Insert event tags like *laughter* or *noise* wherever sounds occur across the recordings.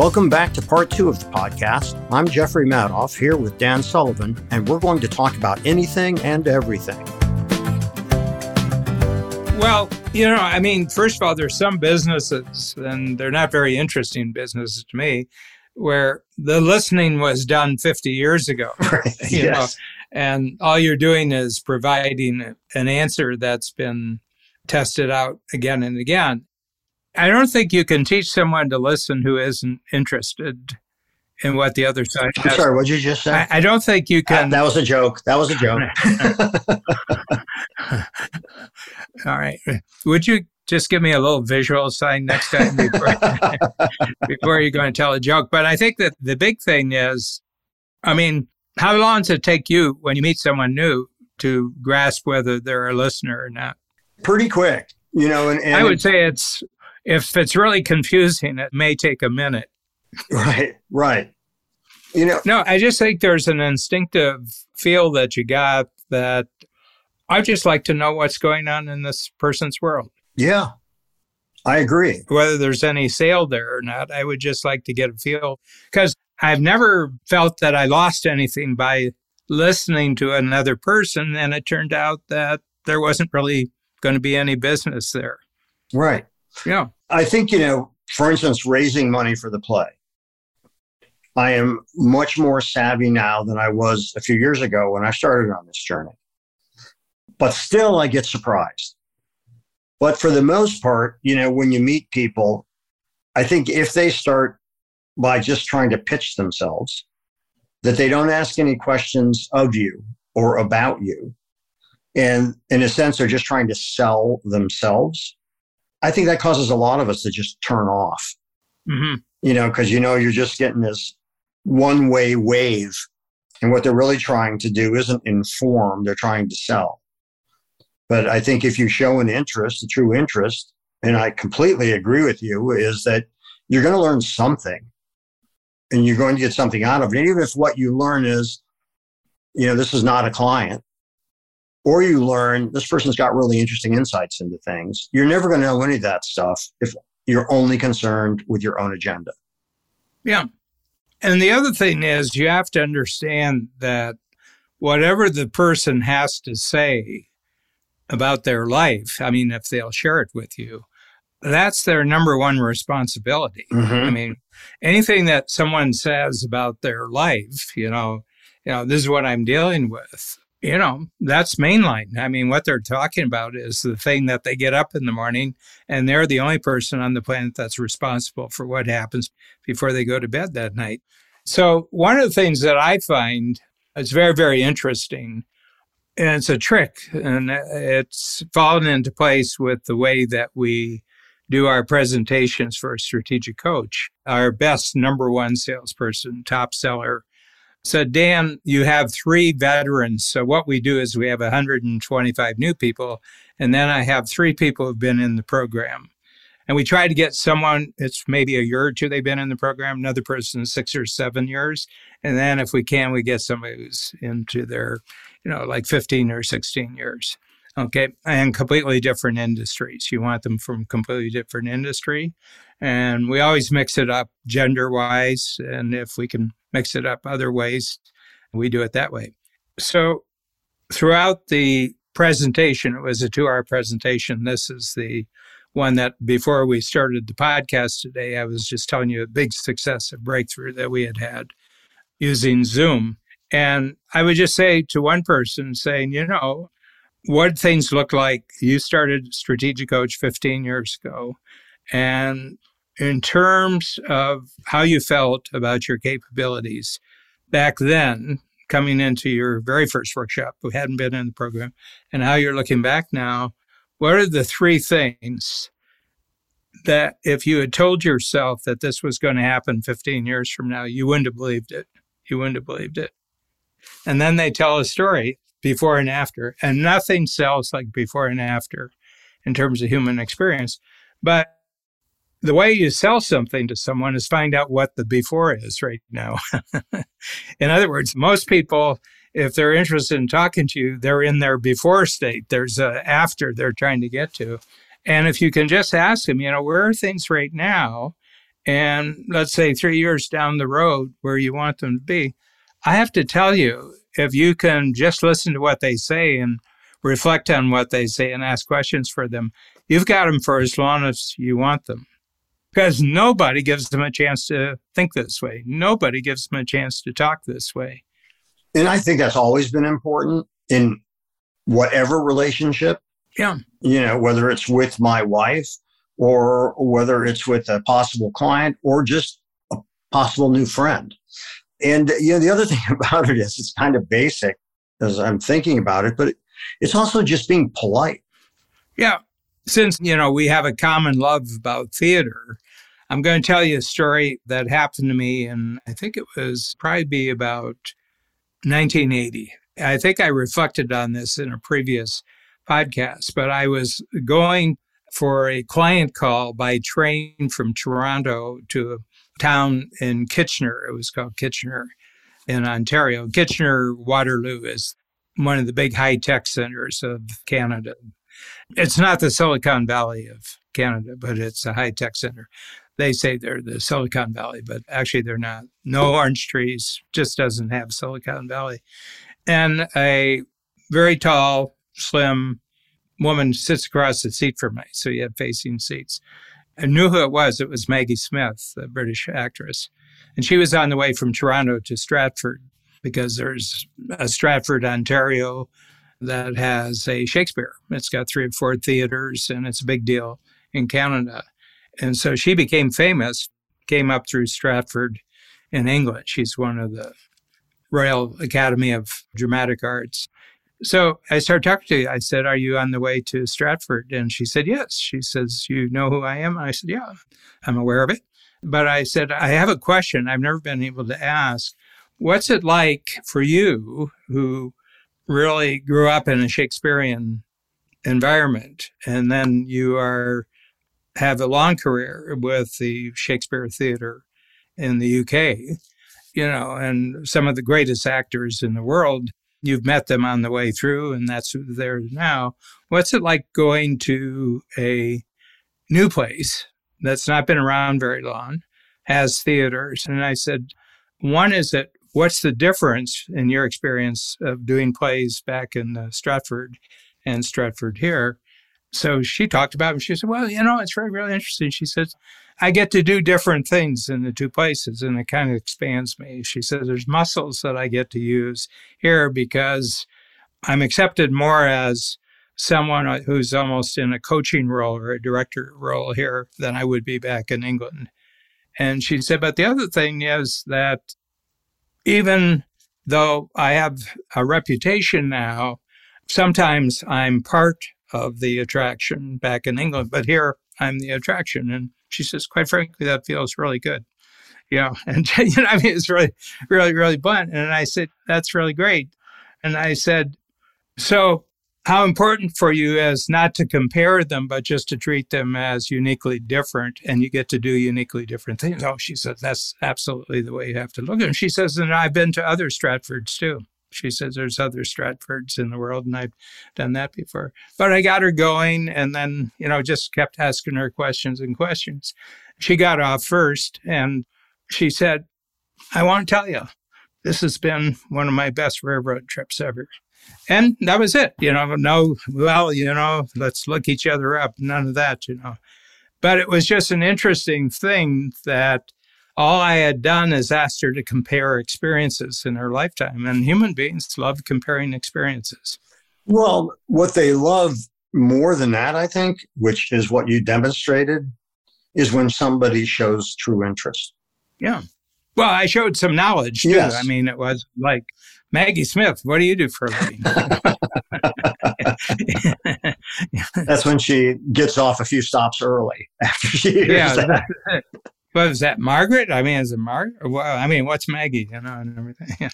Welcome back to part two of the podcast. I'm Jeffrey Madoff here with Dan Sullivan, and we're going to talk about anything and everything. Well, you know, I mean, first of all, there's some businesses, and they're not very interesting businesses to me, where the listening was done 50 years ago. *laughs* Right. *laughs* You yes. know, and all you're doing is providing an answer that's been tested out again and again. I don't think you can teach someone to listen who isn't interested in what the other side I'm has. sorry, what did you just say? I, I don't think you Uh, can. that was a joke. That was a joke. *laughs* All right. Would you just give me a little visual sign next time before, *laughs* before you're going to tell a joke? But I think that the big thing is, I mean, how long does it take you when you meet someone new to grasp whether they're a listener or not? Pretty quick, you know. And, and I would say it's, if it's really confusing, it may take a minute. right, right. You know, No, I just think there's an instinctive feel that you got that I just like to know what's going on in this person's world. yeah, I agree. whether there's any sale there or not. I would just like to get a feel because I've never felt that I lost anything by listening to another person. And it turned out that there wasn't really going to be any business there. Right. Yeah. I think, you know, for instance, raising money for the play. I am much more savvy now than I was a few years ago when I started on this journey. But still, I get surprised. But for the most part, you know, when you meet people, I think if they start by just trying to pitch themselves, that they don't ask any questions of you or about you, and in a sense, they're just trying to sell themselves, I think that causes a lot of us to just turn off, hmm you know, because you know you're just getting this one way wave. And what they're really trying to do isn't inform, they're trying to sell. But I think if you show an interest, a true interest, and I completely agree with you, is that you're going to learn something and you're going to get something out of it. And even if what you learn is, you know, this is not a client, or you learn this person's got really interesting insights into things, you're never going to know any of that stuff if you're only concerned with your own agenda. Yeah. And the other thing is, you have to understand that whatever the person has to say about their life, I mean, if they'll share it with you, that's their number one responsibility. Mm-hmm. I mean, anything that someone says about their life, you know, you know, this is what I'm dealing with. You know, that's mainline. I mean, what they're talking about is the thing that they get up in the morning and they're the only person on the planet that's responsible for what happens before they go to bed that night. So, one of the things that I find is very, very interesting, and it's a trick, and it's fallen into place with the way that we do our presentations for a strategic coach. Our best number one salesperson, top seller, said, Dan, you have three veterans. So what we do is we have 125 new people, and then I have three people who've been in the program. And we try to get someone, it's maybe a year or two they've been in the program, another person six or seven years. And then if we can, we get somebody who's into their, you know, like 15 or 16 years. Okay. And completely different industries. You want them from completely different industry. And we always mix it up gender wise. And if we can mix it up other ways, we do it that way. So throughout the presentation, it was a two hour presentation. This is the one that before we started the podcast today, I was just telling you a big success, a breakthrough that we had had using Zoom. And I would just say to one person saying, you know, what things look like. You started Strategic Coach 15 years ago. And in terms of how you felt about your capabilities back then, coming into your very first workshop, who hadn't been in the program, and how you're looking back now, what are the three things that if you had told yourself that this was going to happen 15 years from now, you wouldn't have believed it? You wouldn't have believed it. And then they tell a story before and after, and nothing sells like before and after in terms of human experience. But the way you sell something to someone is find out what the before is right now. *laughs* in other words, most people, if they're interested in talking to you, they're in their before state. There's a after they're trying to get to. And if you can just ask them, you know, where are things right now? and let's say three years down the road where you want them to be, I have to tell you, if you can just listen to what they say and reflect on what they say and ask questions for them, you've got them for as long as you want them. Because nobody gives them a chance to think this way. Nobody gives them a chance to talk this way. And I think that's always been important in whatever relationship. Yeah. You know, whether it's with my wife or whether it's with a possible client or just a possible new friend. And, you know, the other *laughs* thing about it is it's kind of basic as I'm thinking about it, but it's also just being polite. Yeah. Since, you know, we have a common love about theater, I'm going to tell you a story that happened to me, and I think it was probably about 1980. I think I reflected on this in a previous podcast, but I was going for a client call by train from Toronto to a town in Kitchener. It was called Kitchener in Ontario. Kitchener Waterloo is one of the big high tech centers of Canada. It's not the Silicon Valley of Canada, but it's a high tech center. They say they're the Silicon Valley, but actually they're not. No orange trees, just doesn't have Silicon Valley. And a very tall, slim woman sits across the seat from me. So you have facing seats. I knew who it was. It was Maggie Smith, the British actress. And she was on the way from Toronto to Stratford because there's a Stratford, Ontario that has a Shakespeare. It's got three or four theaters and it's a big deal in Canada. And so she became famous, came up through Stratford in England. She's one of the Royal Academy of Dramatic Arts so I started talking to her. I said, Are you on the way to Stratford? And she said, Yes. She says, You know who I am? And I said, Yeah, I'm aware of it. But I said, I have a question I've never been able to ask. What's it like for you who really grew up in a Shakespearean environment and then you are have a long career with the Shakespeare Theatre in the UK, you know, and some of the greatest actors in the world You've met them on the way through, and that's who they're now. What's it like going to a new place that's not been around very long, has theaters? And I said, one is that what's the difference in your experience of doing plays back in uh, Stratford and Stratford here? So she talked about it. She said, Well, you know, it's really, really interesting. She says, I get to do different things in the two places and it kind of expands me. She says there's muscles that I get to use here because I'm accepted more as someone who's almost in a coaching role or a director role here than I would be back in England. And she said, but the other thing is that even though I have a reputation now, sometimes I'm part of the attraction back in England, but here I'm the attraction. And she says, quite frankly, that feels really good. Know, *laughs* and you know, I mean, it's really, really, really blunt. And I said, that's really great. And I said, so how important for you is not to compare them, but just to treat them as uniquely different, and you get to do uniquely different things. Oh, she said, that's absolutely the way you have to look at it. She says, and I've been to other Stratfords too. She says there's other Stratfords in the world, and I've done that before. But I got her going, and then, you know, just kept asking her questions and questions. She got off first, and she said, I want to tell you, this has been one of my best railroad trips ever. And that was it. You know, no, well, you know, let's look each other up. None of that, you know. But it was just an interesting thing that all I had done is asked her to compare experiences in her lifetime. And human beings love comparing experiences. Well, what they love more than that, I think, which is what you demonstrated, is when somebody shows true interest. Yeah. Well, I showed some knowledge too. Yes. I mean, it was like, Maggie Smith, what do you do for a living? *laughs* That's when she gets off a few stops early *laughs* after she hears yeah, that. What is that, Margaret? I mean, is it Margaret? Well, I mean, what's Maggie? You know, and everything. *laughs* Yeah.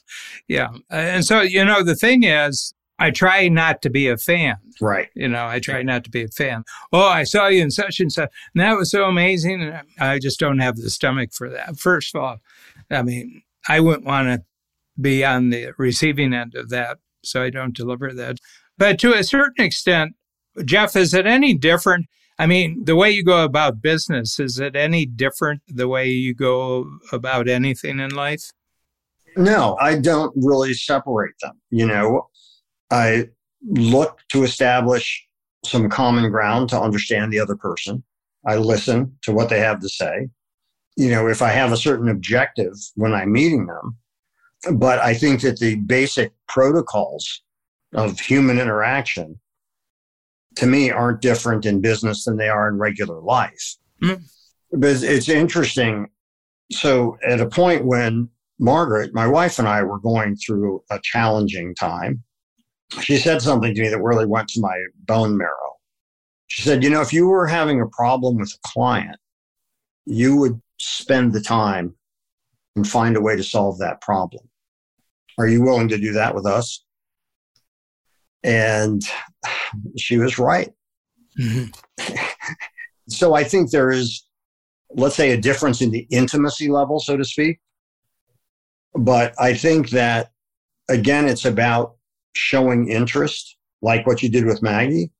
yeah. And so, you know, the thing is, I try not to be a fan. Right. You know, I try not to be a fan. Oh, I saw you in such and such. And that was so amazing. I just don't have the stomach for that. First of all, I mean, I wouldn't want to be on the receiving end of that. So I don't deliver that. But to a certain extent, Jeff, is it any different? I mean, the way you go about business, is it any different the way you go about anything in life? No, I don't really separate them. You know, I look to establish some common ground to understand the other person. I listen to what they have to say. You know, if I have a certain objective when I'm meeting them, but I think that the basic protocols of human interaction to me aren't different in business than they are in regular life. Mm. But it's interesting. So, at a point when Margaret, my wife, and I were going through a challenging time, she said something to me that really went to my bone marrow. She said, You know, if you were having a problem with a client, you would spend the time and find a way to solve that problem. Are you willing to do that with us? And she was right. Mm-hmm. *laughs* so I think there is, let's say, a difference in the intimacy level, so to speak. But I think that, again, it's about showing interest, like what you did with Maggie.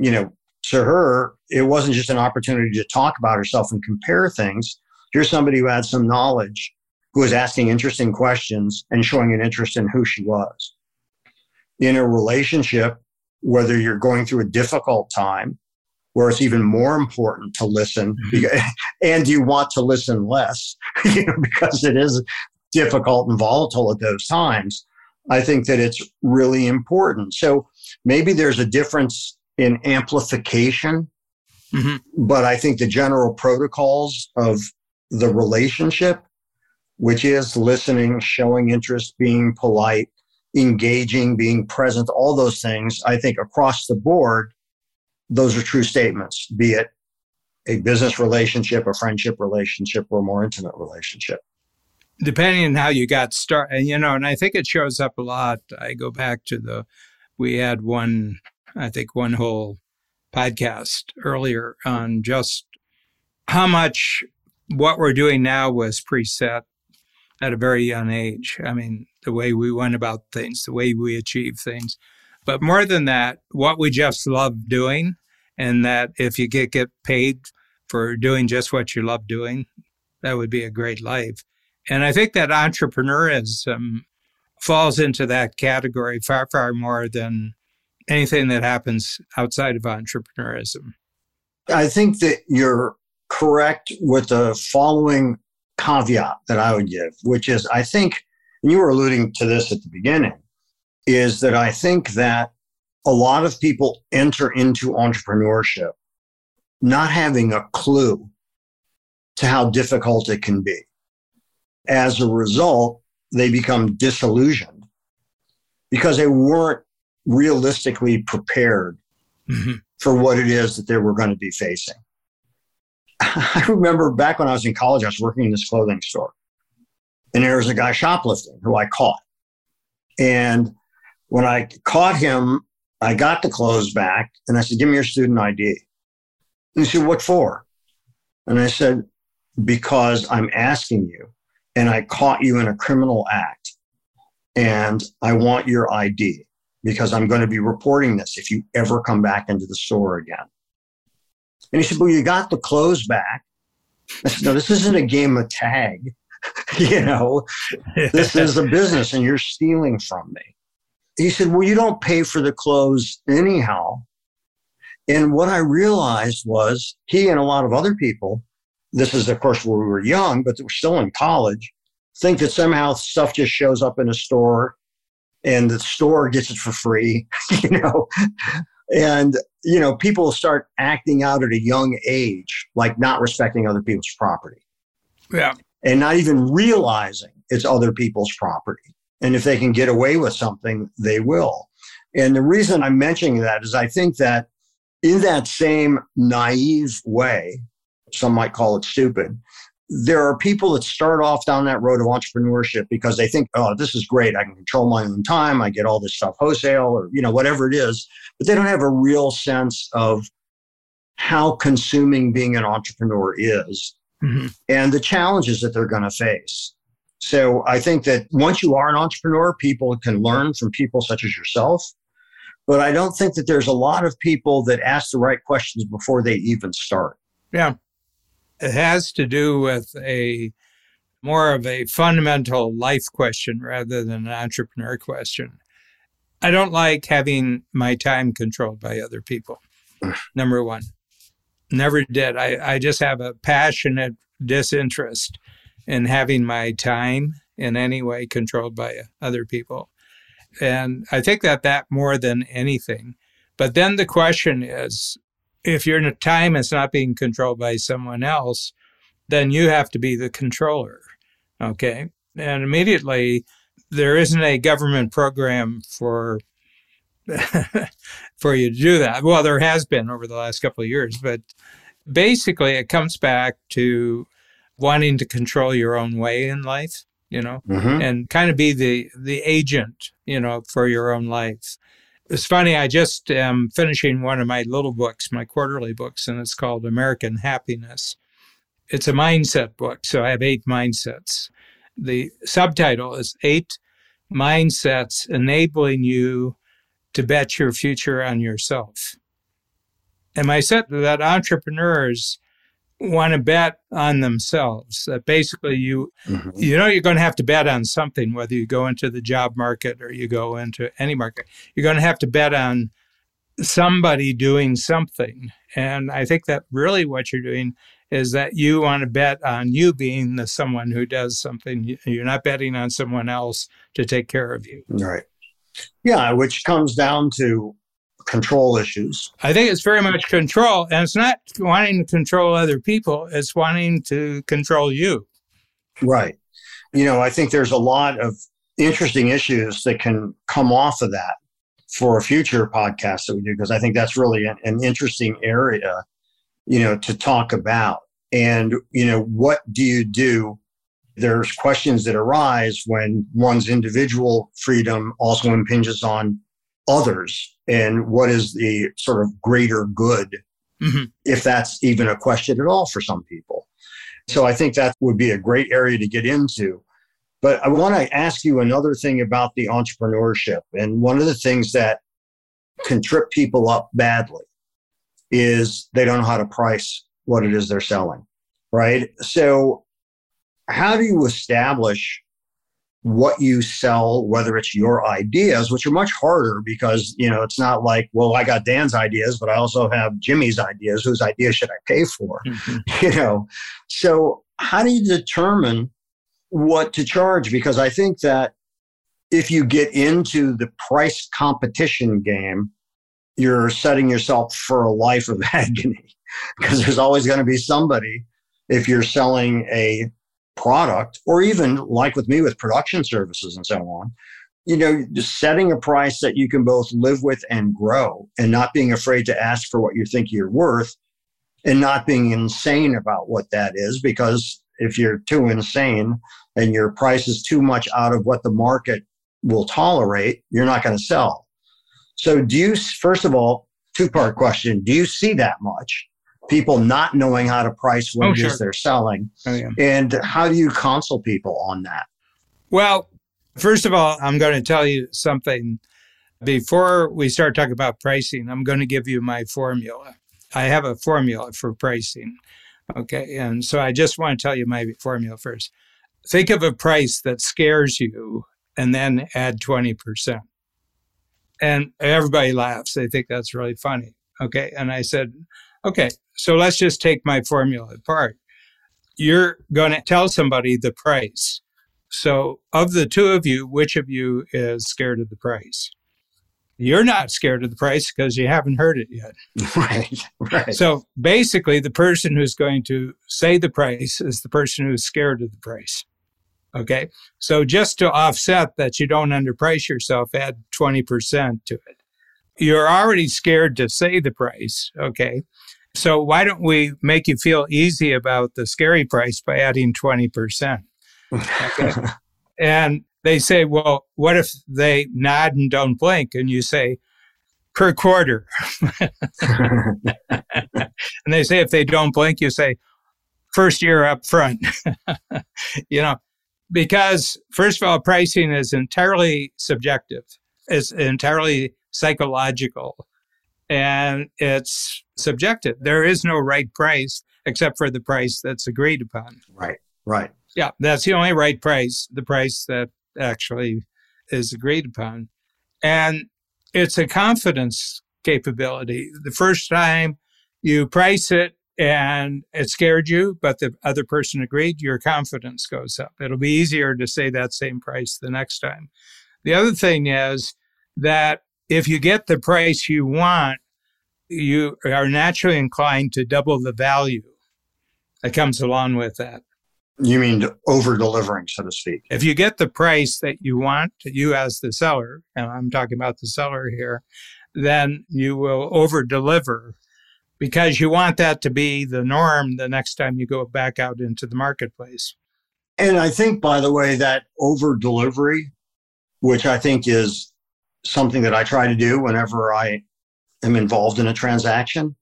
You know, to her, it wasn't just an opportunity to talk about herself and compare things. Here's somebody who had some knowledge, who was asking interesting questions and showing an interest in who she was. In a relationship, whether you're going through a difficult time, where it's even more important to listen, mm-hmm. and you want to listen less, *laughs* you know, because it is difficult and volatile at those times. I think that it's really important. So maybe there's a difference in amplification, mm-hmm. but I think the general protocols of the relationship, which is listening, showing interest, being polite, engaging, being present, all those things, I think across the board, those are true statements, be it a business relationship, a friendship relationship, or a more intimate relationship. Depending on how you got started, you know, and I think it shows up a lot. I go back to the, we had one, I think one whole podcast earlier on just how much what we're doing now was preset at a very young age. I mean, the way we went about things, the way we achieve things. But more than that, what we just love doing, and that if you get, get paid for doing just what you love doing, that would be a great life. And I think that entrepreneurism falls into that category far, far more than anything that happens outside of entrepreneurism. I think that you're correct with the following caveat that I would give, which is I think, and you were alluding to this at the beginning, is that I think that a lot of people enter into entrepreneurship not having a clue to how difficult it can be. As a result, they become disillusioned because they weren't realistically prepared mm-hmm. for what it is that they were going to be facing. *laughs* I remember back when I was in college, I was working in this clothing store. And there was a guy shoplifting who I caught. And when I caught him, I got the clothes back and I said, Give me your student ID. And he said, What for? And I said, Because I'm asking you, and I caught you in a criminal act, and I want your ID because I'm going to be reporting this if you ever come back into the store again. And he said, Well, you got the clothes back. I said, No, this isn't a game of tag. *laughs* you know, this is a business and you're stealing from me. He said, Well, you don't pay for the clothes anyhow. And what I realized was he and a lot of other people, this is, of course, where we were young, but we're still in college, think that somehow stuff just shows up in a store and the store gets it for free, *laughs* you know. And, you know, people start acting out at a young age, like not respecting other people's property. Yeah. And not even realizing it's other people's property. And if they can get away with something, they will. And the reason I'm mentioning that is I think that in that same naive way, some might call it stupid, there are people that start off down that road of entrepreneurship because they think, oh, this is great. I can control my own time. I get all this stuff wholesale or, you know, whatever it is. But they don't have a real sense of how consuming being an entrepreneur is mm-hmm. and the challenges that they're going to face. So I think that once you are an entrepreneur, people can learn from people such as yourself. but I don't think that there's a lot of people that ask the right questions before they even start. Yeah. It has to do with a more of a fundamental life question rather than an entrepreneur question. I don't like having my time controlled by other people. *sighs* Number one. Never did. I, I just have a passionate disinterest in having my time in any way controlled by other people. And I think that that more than anything. But then the question is if your time is not being controlled by someone else, then you have to be the controller. Okay. And immediately there isn't a government program for *laughs* for you to do that. Well, there has been over the last couple of years, but basically it comes back to wanting to control your own way in life, you know, mm-hmm. and kind of be the the agent, you know, for your own life. It's funny, I just am finishing one of my little books, my quarterly books, and it's called American Happiness. It's a mindset book, so I have eight mindsets. The subtitle is Eight Mindsets Enabling You to Bet Your Future on Yourself. And I said that entrepreneurs want to bet on themselves. That basically you mm-hmm. you know you're going to have to bet on something, whether you go into the job market or you go into any market. You're going to have to bet on somebody doing something. And I think that really what you're doing is that you want to bet on you being the someone who does something. You're not betting on someone else to take care of you. Right. Yeah, which comes down to control issues. I think it's very much control, and it's not wanting to control other people, it's wanting to control you. Right. You know, I think there's a lot of interesting issues that can come off of that for a future podcast that we do, because I think that's really an, an interesting area, you know, to talk about. And, you know, what do you do there's questions that arise when one's individual freedom also impinges on others and what is the sort of greater good mm-hmm. if that's even a question at all for some people. So i think that would be a great area to get into. But i want to ask you another thing about the entrepreneurship. And one of the things that can trip people up badly is they don't know how to price what it is they're selling right? So how do you establish what you sell, whether it's your ideas, which are much harder because, you know, it's not like, well, I got Dan's ideas, but I also have Jimmy's ideas. Whose ideas should I pay for? Mm-hmm. *laughs* You know, so how do you determine what to charge? Because I think that if you get into the price competition game, you're setting yourself for a life of *laughs* agony because there's always going to be somebody if you're selling a product, or even like with me with production services and so on, you know, just setting a price that you can both live with and grow and not being afraid to ask for what you think you're worth and not being insane about what that is. Because if you're too insane and your price is too much out of what the market will tolerate, you're not going to sell. So, do you, first of all, two part question, do you see that much? People not knowing how to price what oh, it sure. is they're selling. Oh, yeah. And how do you counsel people on that? Well, first of all, I'm going to tell you something. Before we start talking about pricing, I'm going to give you my formula. I have a formula for pricing. Okay. And so I just want to tell you my formula first. Think of a price that scares you and then add 20%. And everybody laughs. They think that's really funny. Okay. And I said, okay, so let's just take my formula apart. You're going to tell somebody the price. So, of the two of you, which of you is scared of the price? You're not scared of the price because you haven't heard it yet. *laughs* Right, right. So, basically, the person who's going to say the price is the person who's scared of the price. Okay. So, just to offset that you don't underprice yourself, add 20% to it. You're already scared to say the price. Okay. So why don't we make you feel easy about the scary price by adding 20%? Okay. *laughs* and they say, well, what if they nod and don't blink? And you say, per quarter. *laughs* and they say, if they don't blink, you say, first year up front. *laughs* you know, because first of all, pricing is entirely subjective. It's entirely psychological and it's subjective. There is no right price except for the price that's agreed upon. Right, right. Yeah, that's the only right price, the price that actually is agreed upon. And it's a confidence capability. The first time you price it and it scared you, but the other person agreed, your confidence goes up. It'll be easier to say that same price the next time. The other thing is that if you get the price you want, you are naturally inclined to double the value that comes along with that. You mean over delivering, so to speak. If you get the price that you want, you as the seller, and I'm talking about the seller here, then you will over deliver because you want that to be the norm the next time you go back out into the marketplace. And I think, by the way, that over delivery, which I think is something that I try to do whenever I am involved in a transaction.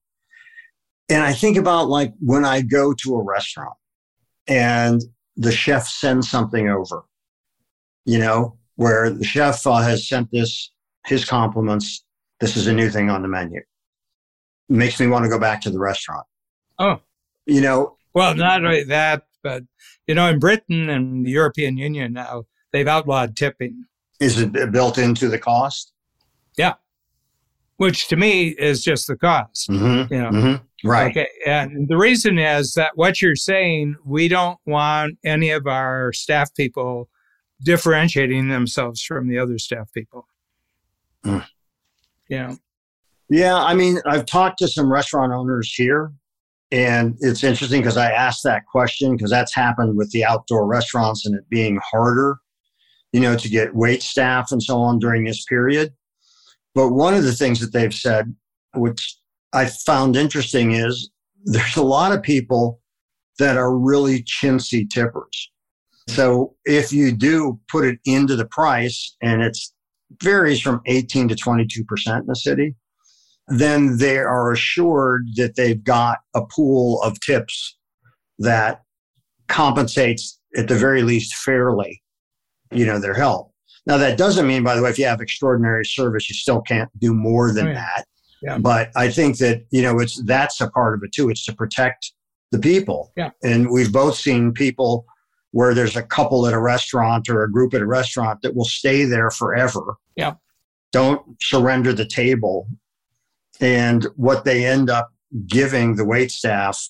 And I think about like when I go to a restaurant and the chef sends something over, you know, where the chef uh, has sent this, his compliments. This is a new thing on the menu. Makes me want to go back to the restaurant. Oh, you know, well, not only that, but you know, in Britain and the European Union now, they've outlawed tipping. Is it built into the cost? Yeah. Which to me is just the cost. Mm-hmm. You know. Mm-hmm. Right. Okay. And the reason is that what you're saying, we don't want any of our staff people differentiating themselves from the other staff people. Mm. Know. Yeah, I mean, I've talked to some restaurant owners here, and it's interesting because I asked that question because that's happened with the outdoor restaurants and it being harder, you know, to get wait staff and so on during this period. But one of the things that they've said, which I found interesting, is there's a lot of people that are really chintzy tippers. So if you do put it into the price and it varies from 18 to 22% in the city, then they are assured that they've got a pool of tips that compensates at the very least fairly, you know, mm-hmm. their help. Now that doesn't mean, by the way, if you have extraordinary service, you still can't do more than yeah. that. Yeah. But I think that, you know, it's that's a part of it too. It's to protect the people. Yeah. And we've both seen people where there's a couple at a restaurant or a group at a restaurant that will stay there forever. Yeah. Don't surrender the table and what they end up giving the wait staff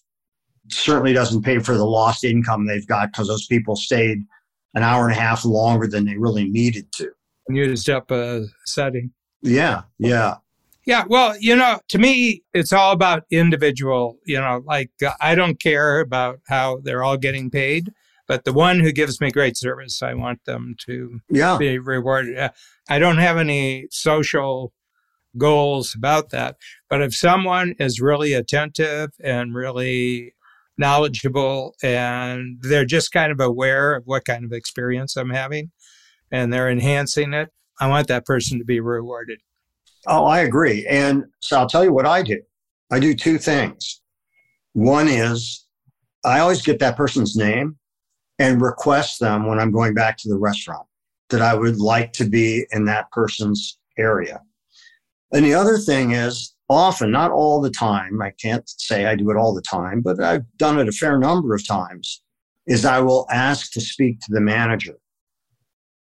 certainly doesn't pay for the lost income they've got because those people stayed an hour and a half longer than they really needed to. Used up a setting. Yeah, yeah. Yeah, well, you know, to me, it's all about individual. You know, like uh, I don't care about how they're all getting paid, but the one who gives me great service, I want them to yeah. be rewarded. Uh, I don't have any social goals about that. But if someone is really attentive and really knowledgeable and they're just kind of aware of what kind of experience I'm having and they're enhancing it, I want that person to be rewarded. Oh, I agree. And so I'll tell you what I do. I do two things. One is I always get that person's name and request them when I'm going back to the restaurant that I would like to be in that person's area. And the other thing is often, not all the time, I can't say I do it all the time, but I've done it a fair number of times, is I will ask to speak to the manager.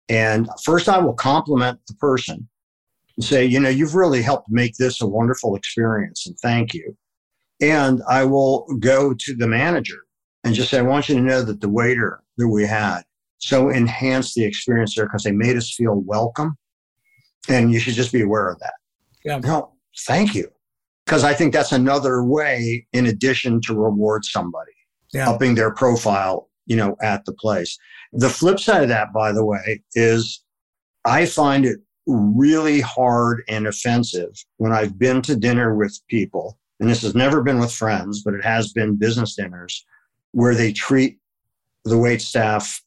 And first, I will compliment the person and say, you know, you've really helped make this a wonderful experience and thank you. And I will go to the manager and just say, I want you to know that the waiter that we had so enhanced the experience there because they made us feel welcome. And you should just be aware of that. Yeah. No, thank you. Because I think that's another way, in addition to reward somebody, yeah. upping their profile, you know, at the place. The flip side of that, by the way, is I find it really hard and offensive when I've been to dinner with people, and this has never been with friends, but it has been business dinners, where they treat the wait staff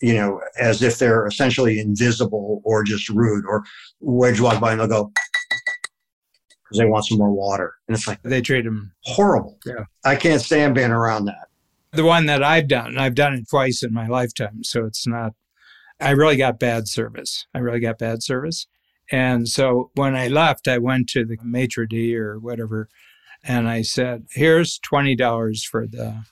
you know, as if they're essentially invisible or just rude, or you walk by and they'll go, because they want some more water. And it's like they treat them horrible. Yeah. I can't stand being around that. The one that I've done, I've done it twice in my lifetime. So it's not, I really got bad service. I really got bad service. And so when I left, I went to the maitre d' or whatever, and I said, "Here's twenty dollars for the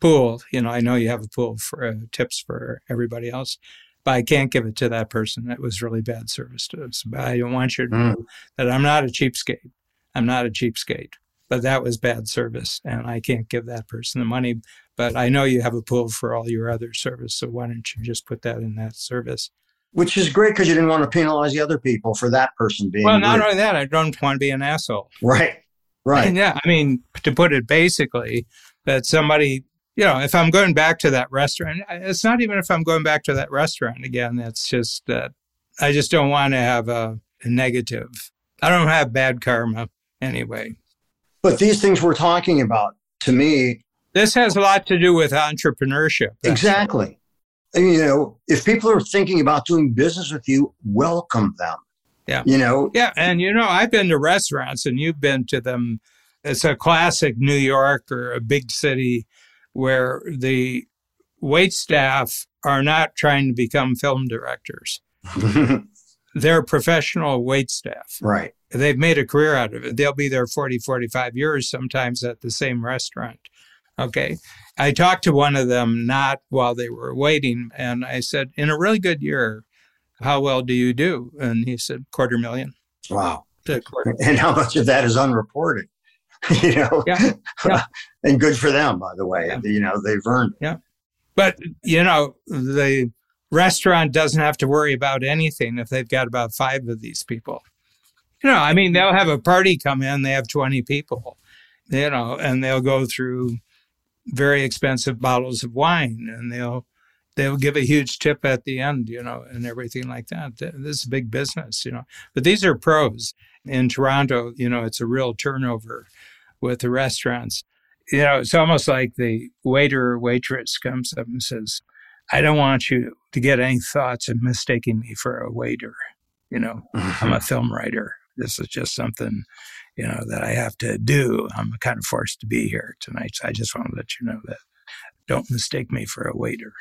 pool. You know, I know you have a pool for uh, tips for everybody else, but I can't give it to that person. That was really bad service to us. But I don't want you to know that I'm not a cheapskate. I'm not a cheapskate. But that was bad service, and I can't give that person the money. But I know you have a pool for all your other service, so why don't you just put that in that service? Which is great because you didn't want to penalize the other people for that person being. Well, not rude. only that, I don't want to be an asshole. Right. Right. And yeah, I mean, to put it basically, that somebody, you know, if I'm going back to that restaurant, it's not even if I'm going back to that restaurant again. That's just that I just don't want to have a, a negative. I don't have bad karma anyway. But these things we're talking about, to me, This has a lot to do with entrepreneurship. exactly. And, you know, if people are thinking about doing business with you, welcome them. Yeah. You know, Yeah, and you know, I've been to restaurants and you've been to them. It's a classic New York or a big city where the wait staff are not trying to become film directors. *laughs* They're professional wait staff. right. They've made a career out of it. They'll be there 40, 45 years sometimes at the same restaurant. Okay. I talked to one of them not while they were waiting, and I said, In a really good year, how well do you do? And he said, Quarter million. Wow. Quarter. *laughs* And how much of that is unreported? *laughs* you know, Yeah. Yeah. *laughs* and good for them, by the way. Yeah. You know, they've earned it. But, you know, the restaurant doesn't have to worry about anything if they've got about five of these people. You know, I mean, they'll have a party come in, they have 20 people, you know, and they'll go through very expensive bottles of wine and they'll they'll give a huge tip at the end, you know, and everything like that. This is big business, you know. But these are pros. In Toronto, you know, it's a real turnover with the restaurants. You know, it's almost like the waiter or waitress comes up and says, I don't want you to get any thoughts of mistaking me for a waiter. You know, I'm a *laughs* film writer. This is just something, you know, that I have to do. I'm kind of forced to be here tonight. So I just want to let you know that don't mistake me for a waiter.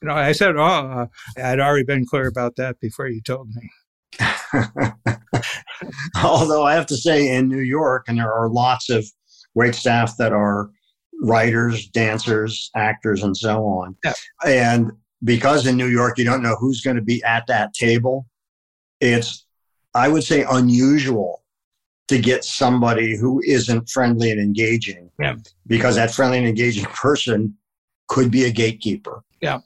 You know, I said, oh, uh, I'd already been clear about that before you told me. *laughs* Although I have to say, in New York, and there are lots of wait staff that are writers, dancers, actors, and so on. Yeah. And because in New York, you don't know who's going to be at that table, it's, I would say, unusual to get somebody who isn't friendly and engaging. Yeah. Because that friendly and engaging *laughs* person could be a gatekeeper. Yeah.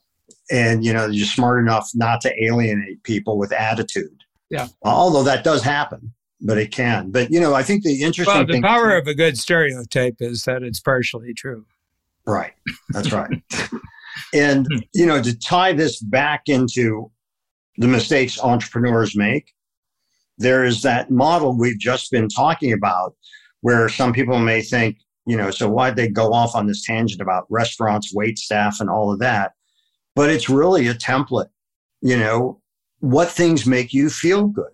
And, you know, you're smart enough not to alienate people with attitude. Yeah. Although that does happen, but it can. But, you know, I think the interesting Well, the thing. power of a good stereotype is that it's partially true. Right. That's right. and, hmm. you know, to tie this back into the mistakes entrepreneurs make, there is that model we've just been talking about where some people may think, you know, so why'd they go off on this tangent about restaurants, wait staff, and all of that? But it's really a template, you know, what things make you feel good.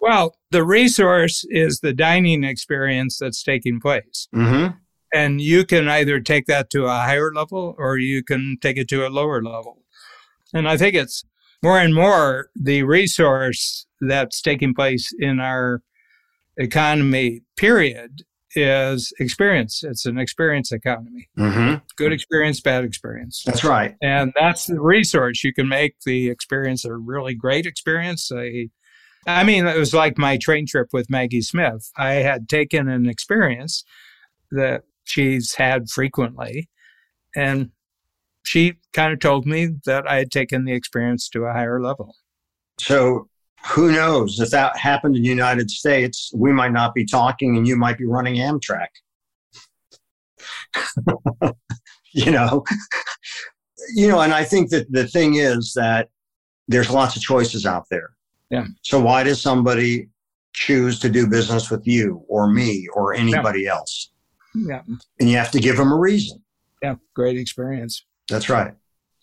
Well, the resource is the dining experience that's taking place. Mm-hmm. And you can either take that to a higher level or you can take it to a lower level. And I think it's more and more the resource that's taking place in our economy, period, is experience. It's an experience economy. Mm-hmm. Good experience, bad experience. That's right. And that's the resource. You can make the experience a really great experience. A, I mean, it was like my train trip with Maggie Smith. I had taken an experience that she's had frequently, and she kind of told me that I had taken the experience to a higher level. So who knows if that happened in the United States, we might not be talking and you might be running Amtrak. *laughs* you know, *laughs* you know, and I think that the thing is that there's lots of choices out there. Yeah. So why does somebody choose to do business with you or me or anybody else? Yeah. And you have to give them a reason. Yeah. Great experience. That's right.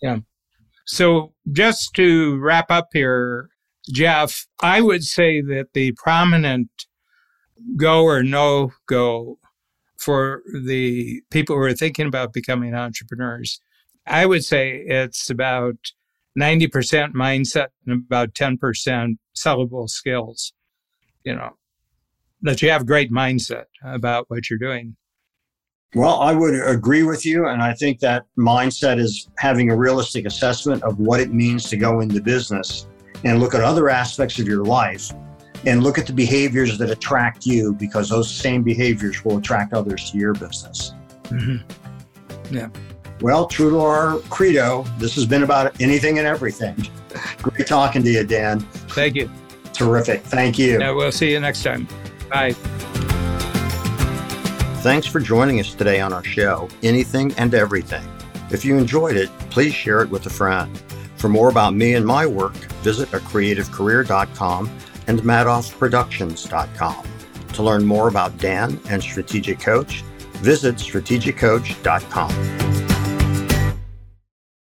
Yeah. So, just to wrap up here, Jeff, I would say that the prominent go or no go for the people who are thinking about becoming entrepreneurs, I would say it's about 90% mindset and about 10% sellable skills. you know, that you have great mindset about what you're doing. Well, I would agree with you. And I think that mindset is having a realistic assessment of what it means to go into business and look at other aspects of your life and look at the behaviors that attract you because those same behaviors will attract others to your business. Mm-hmm. Yeah. Well, true to our credo, this has been about anything and everything. Great talking to you, Dan. Thank you. Terrific. Thank you. Yeah, we'll see you next time. Bye. Thanks for joining us today on our show, Anything and Everything. If you enjoyed it, please share it with a friend. For more about me and my work, visit acreativecareer.com and madoffproductions.com. To learn more about Dan and Strategic Coach, visit strategiccoach.com.